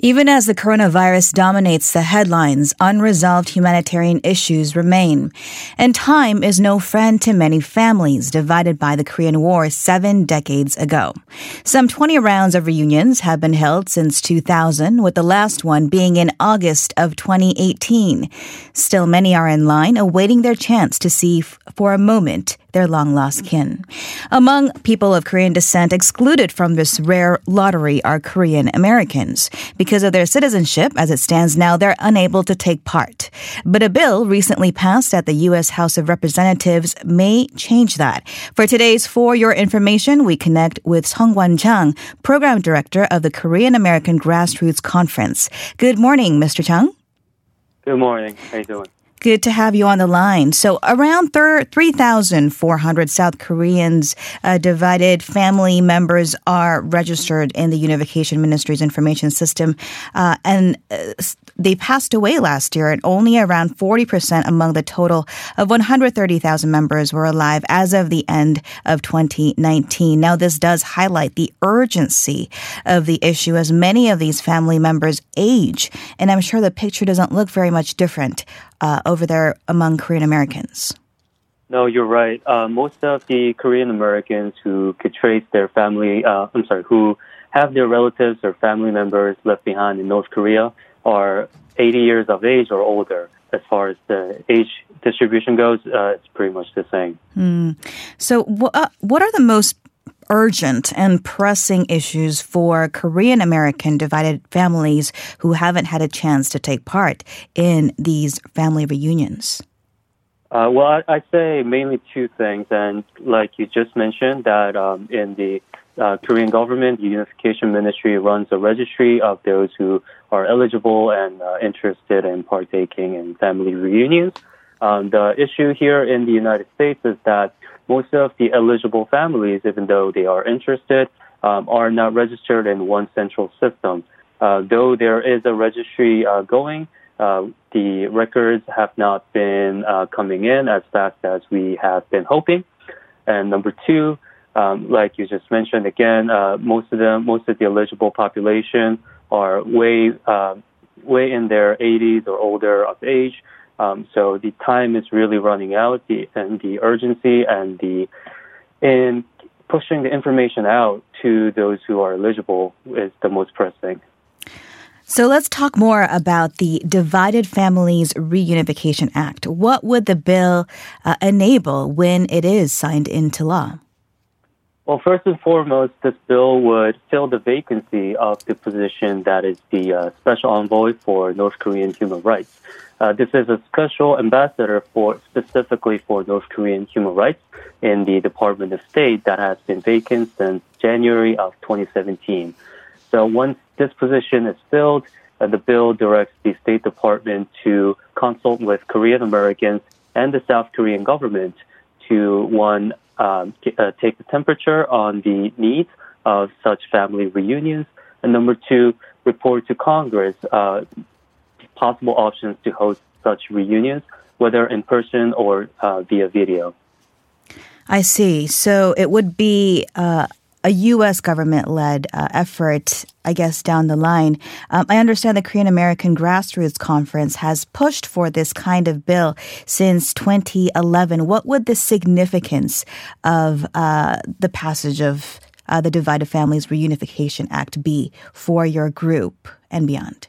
Even as the coronavirus dominates the headlines, unresolved humanitarian issues remain. And time is no friend to many families divided by the Korean War seven decades ago. Some 20 rounds of reunions have been held since 2000, with the last one being in August of 2018. Still, many are in line awaiting their chance to see for a moment their long lost kin. Among people of Korean descent excluded from this rare lottery are Korean Americans. Because of their citizenship, as it stands now, they're unable to take part. But a bill recently passed at the U.S. House of Representatives may change that. For today's For Your Information, we connect with Song Wan Chang, Program Director of the Korean American Grassroots Conference. Good morning, Mr. Chang. Good morning. How you doing? Good to have you on the line. So, around 3,400 South Koreans uh, divided family members are registered in the Unification Ministry's information system. Uh, and uh, they passed away last year, and only around 40% among the total of 130,000 members were alive as of the end of 2019. Now, this does highlight the urgency of the issue as many of these family members age. And I'm sure the picture doesn't look very much different uh, over there among Korean Americans. No, you're right. Uh, most of the Korean Americans who could trace their family, uh, I'm sorry, who have their relatives or family members left behind in North Korea are 80 years of age or older. As far as the age distribution goes, uh, it's pretty much the same. Mm. So, wh- uh, what are the most urgent and pressing issues for Korean American divided families who haven't had a chance to take part in these family reunions? Uh, well, I, I say mainly two things, and like you just mentioned, that um, in the uh, Korean government, the Unification Ministry runs a registry of those who are eligible and uh, interested in partaking in family reunions. Um, the issue here in the United States is that most of the eligible families, even though they are interested, um, are not registered in one central system. Uh, though there is a registry uh, going, uh, the records have not been uh, coming in as fast as we have been hoping. And number two, um, like you just mentioned again, uh, most of most of the eligible population are way, uh, way in their 80s or older of age. Um, so the time is really running out, the, and the urgency and the in pushing the information out to those who are eligible is the most pressing. So let's talk more about the Divided Families Reunification Act. What would the bill uh, enable when it is signed into law? Well, first and foremost, this bill would fill the vacancy of the position that is the uh, special envoy for North Korean human rights. Uh, this is a special ambassador for specifically for North Korean human rights in the Department of State that has been vacant since January of 2017. So once this position is filled, uh, the bill directs the State Department to consult with Korean Americans and the South Korean government to one um, uh, take the temperature on the needs of such family reunions, and number two, report to Congress uh, possible options to host such reunions, whether in person or uh, via video. I see. So it would be uh, a U.S. government led uh, effort, I guess, down the line. Um, I understand the Korean American Grassroots Conference has pushed for this kind of bill since 2011. What would the significance of uh, the passage of uh, the Divided Families Reunification Act be for your group and beyond?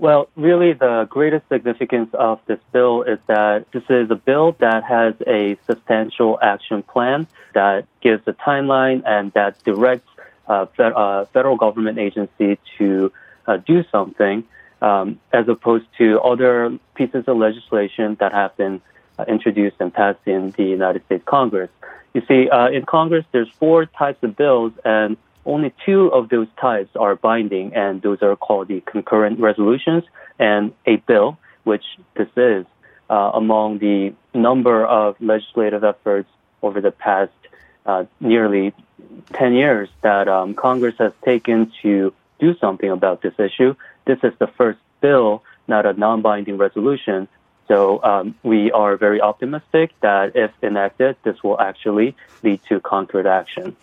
Well, really, the greatest significance of this bill is that this is a bill that has a substantial action plan that gives a timeline and that directs uh, uh, federal government agency to uh, do something, um, as opposed to other pieces of legislation that have been uh, introduced and passed in the United States Congress. You see, uh, in Congress, there's four types of bills, and only two of those types are binding, and those are called the concurrent resolutions and a bill, which this is uh, among the number of legislative efforts over the past uh, nearly 10 years that um, Congress has taken to do something about this issue. This is the first bill, not a non binding resolution. So um, we are very optimistic that if enacted, this will actually lead to concrete action.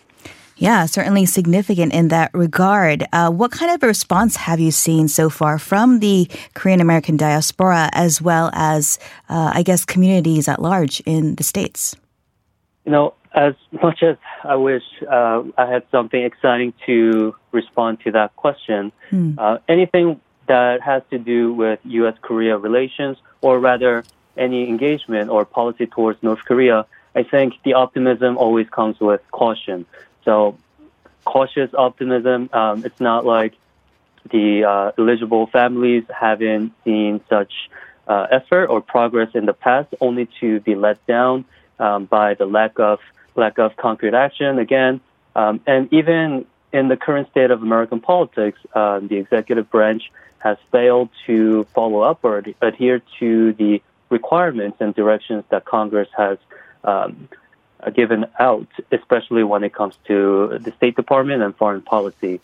Yeah, certainly significant in that regard. Uh, what kind of a response have you seen so far from the Korean American diaspora as well as, uh, I guess, communities at large in the States? You know, as much as I wish uh, I had something exciting to respond to that question, hmm. Uh, anything that has to do with U.S. Korea relations, or rather any engagement or policy towards North Korea, I think the optimism always comes with caution. So, cautious optimism. Um, it's not like the uh, eligible families haven't seen such uh, effort or progress in the past, only to be let down um, by the lack of lack of concrete action again. Um, and even in the current state of American politics, uh, the executive branch has failed to follow up or adhere to the requirements and directions that Congress has um, given out, especially when it comes to the State Department and foreign policy.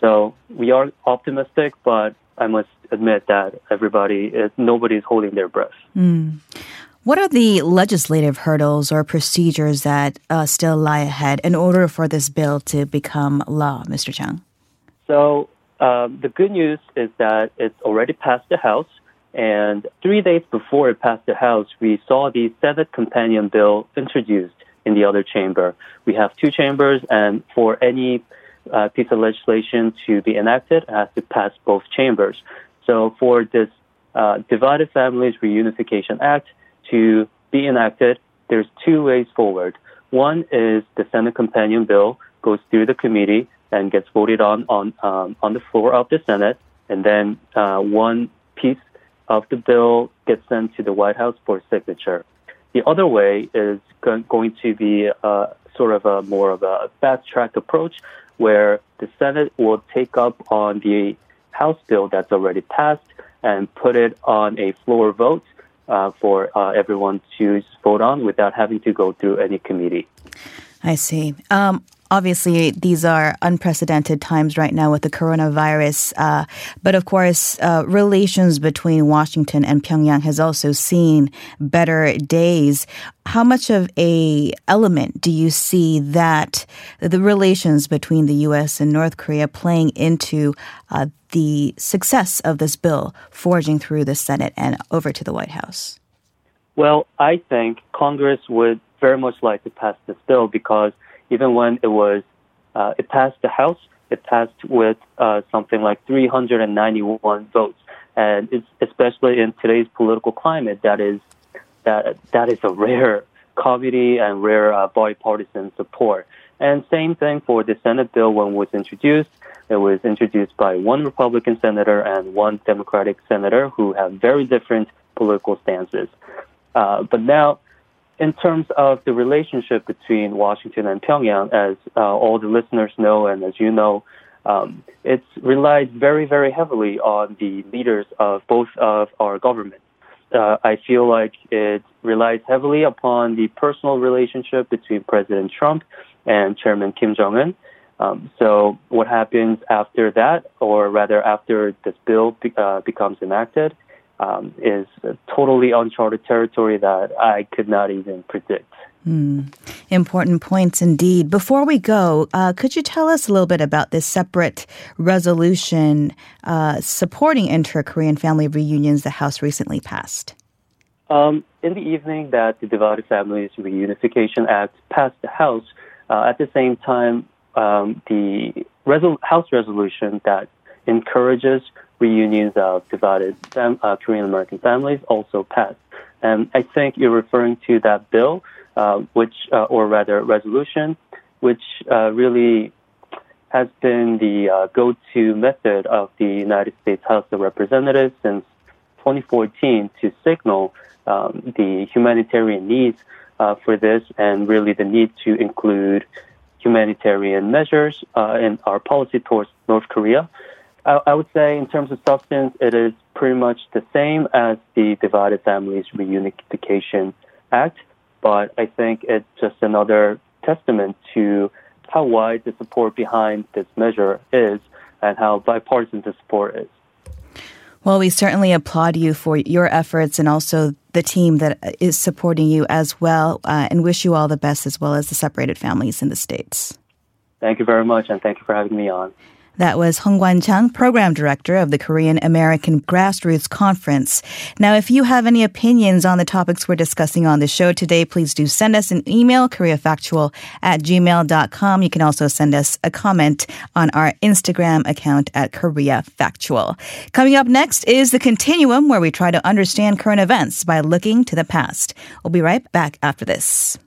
So we are optimistic, but I must admit that everybody is nobody is holding their breath. Mm. What are the legislative hurdles or procedures that uh, still lie ahead in order for this bill to become law, Mr. Chang? So um, the good news is that it's already passed the House, and three days before it passed the House, we saw the Senate companion bill introduced in the other chamber. We have two chambers, and for any uh, piece of legislation to be enacted, it has to pass both chambers. So for this uh, Divided Families Reunification Act, to be enacted, there's two ways forward. One is the Senate companion bill goes through the committee and gets voted on on um, on the floor of the Senate, and then uh, one piece of the bill gets sent to the White House for signature. The other way is going to be uh, sort of a more of a fast track approach, where the Senate will take up on the House bill that's already passed and put it on a floor vote uh, for uh, everyone to vote on without having to go through any committee. I see. Um, obviously, these are unprecedented times right now with the coronavirus. Uh, but of course, uh, relations between Washington and Pyongyang has also seen better days. How much of a element do you see that the relations between the U.S. and North Korea playing into uh, the success of this bill forging through the Senate and over to the White House? Well, I think Congress would very much like to pass this bill because even when it was uh, it passed the House, it passed with uh, something like 391 votes, and especially in today's political climate that is that that is a rare committee and rare uh, bipartisan support. And same thing for the Senate bill when it was introduced. It was introduced by one Republican senator and one Democratic senator who have very different political stances. Uh, but now, in terms of the relationship between Washington and Pyongyang, as uh, all the listeners know and as you know, um, it's relied very, very heavily on the leaders of both of our governments. Uh, I feel like it relies heavily upon the personal relationship between President Trump and Chairman Kim Jong Un. Um, so, what happens after that, or rather after this bill be, uh, becomes enacted, um, is totally uncharted territory that I could not even predict. Mm, important points indeed. Before we go, uh, could you tell us a little bit about this separate resolution uh, supporting inter Korean family reunions the House recently passed? Um, in the evening that the Divided Families Reunification Act passed the House, uh, at the same time, um, the resol- House resolution that encourages reunions of divided fam- uh, Korean American families also passed. And I think you're referring to that bill, uh, which, uh, or rather, resolution, which uh, really has been the uh, go-to method of the United States House of Representatives since 2014 to signal um, the humanitarian needs uh, for this and really the need to include humanitarian measures in our policy towards North Korea. I, I would say, in terms of substance, it is pretty much the same as the Divided Families Reunification Act, but I think it's just another testament to how wide the support behind this measure is and how bipartisan the support is. Well, we certainly applaud you for your efforts and also the team that is supporting you as well, uh, and wish you all the best as well as the separated families in the States. Thank you very much, and thank you for having me on. That was Hong Guan-chang, Program Director of the Korean American Grassroots Conference. Now, if you have any opinions on the topics we're discussing on the show today, please do send us an email, koreafactual at gmail.com. You can also send us a comment on our Instagram account at Korea Factual. Coming up next is The Continuum, where we try to understand current events by looking to the past. We'll be right back after this.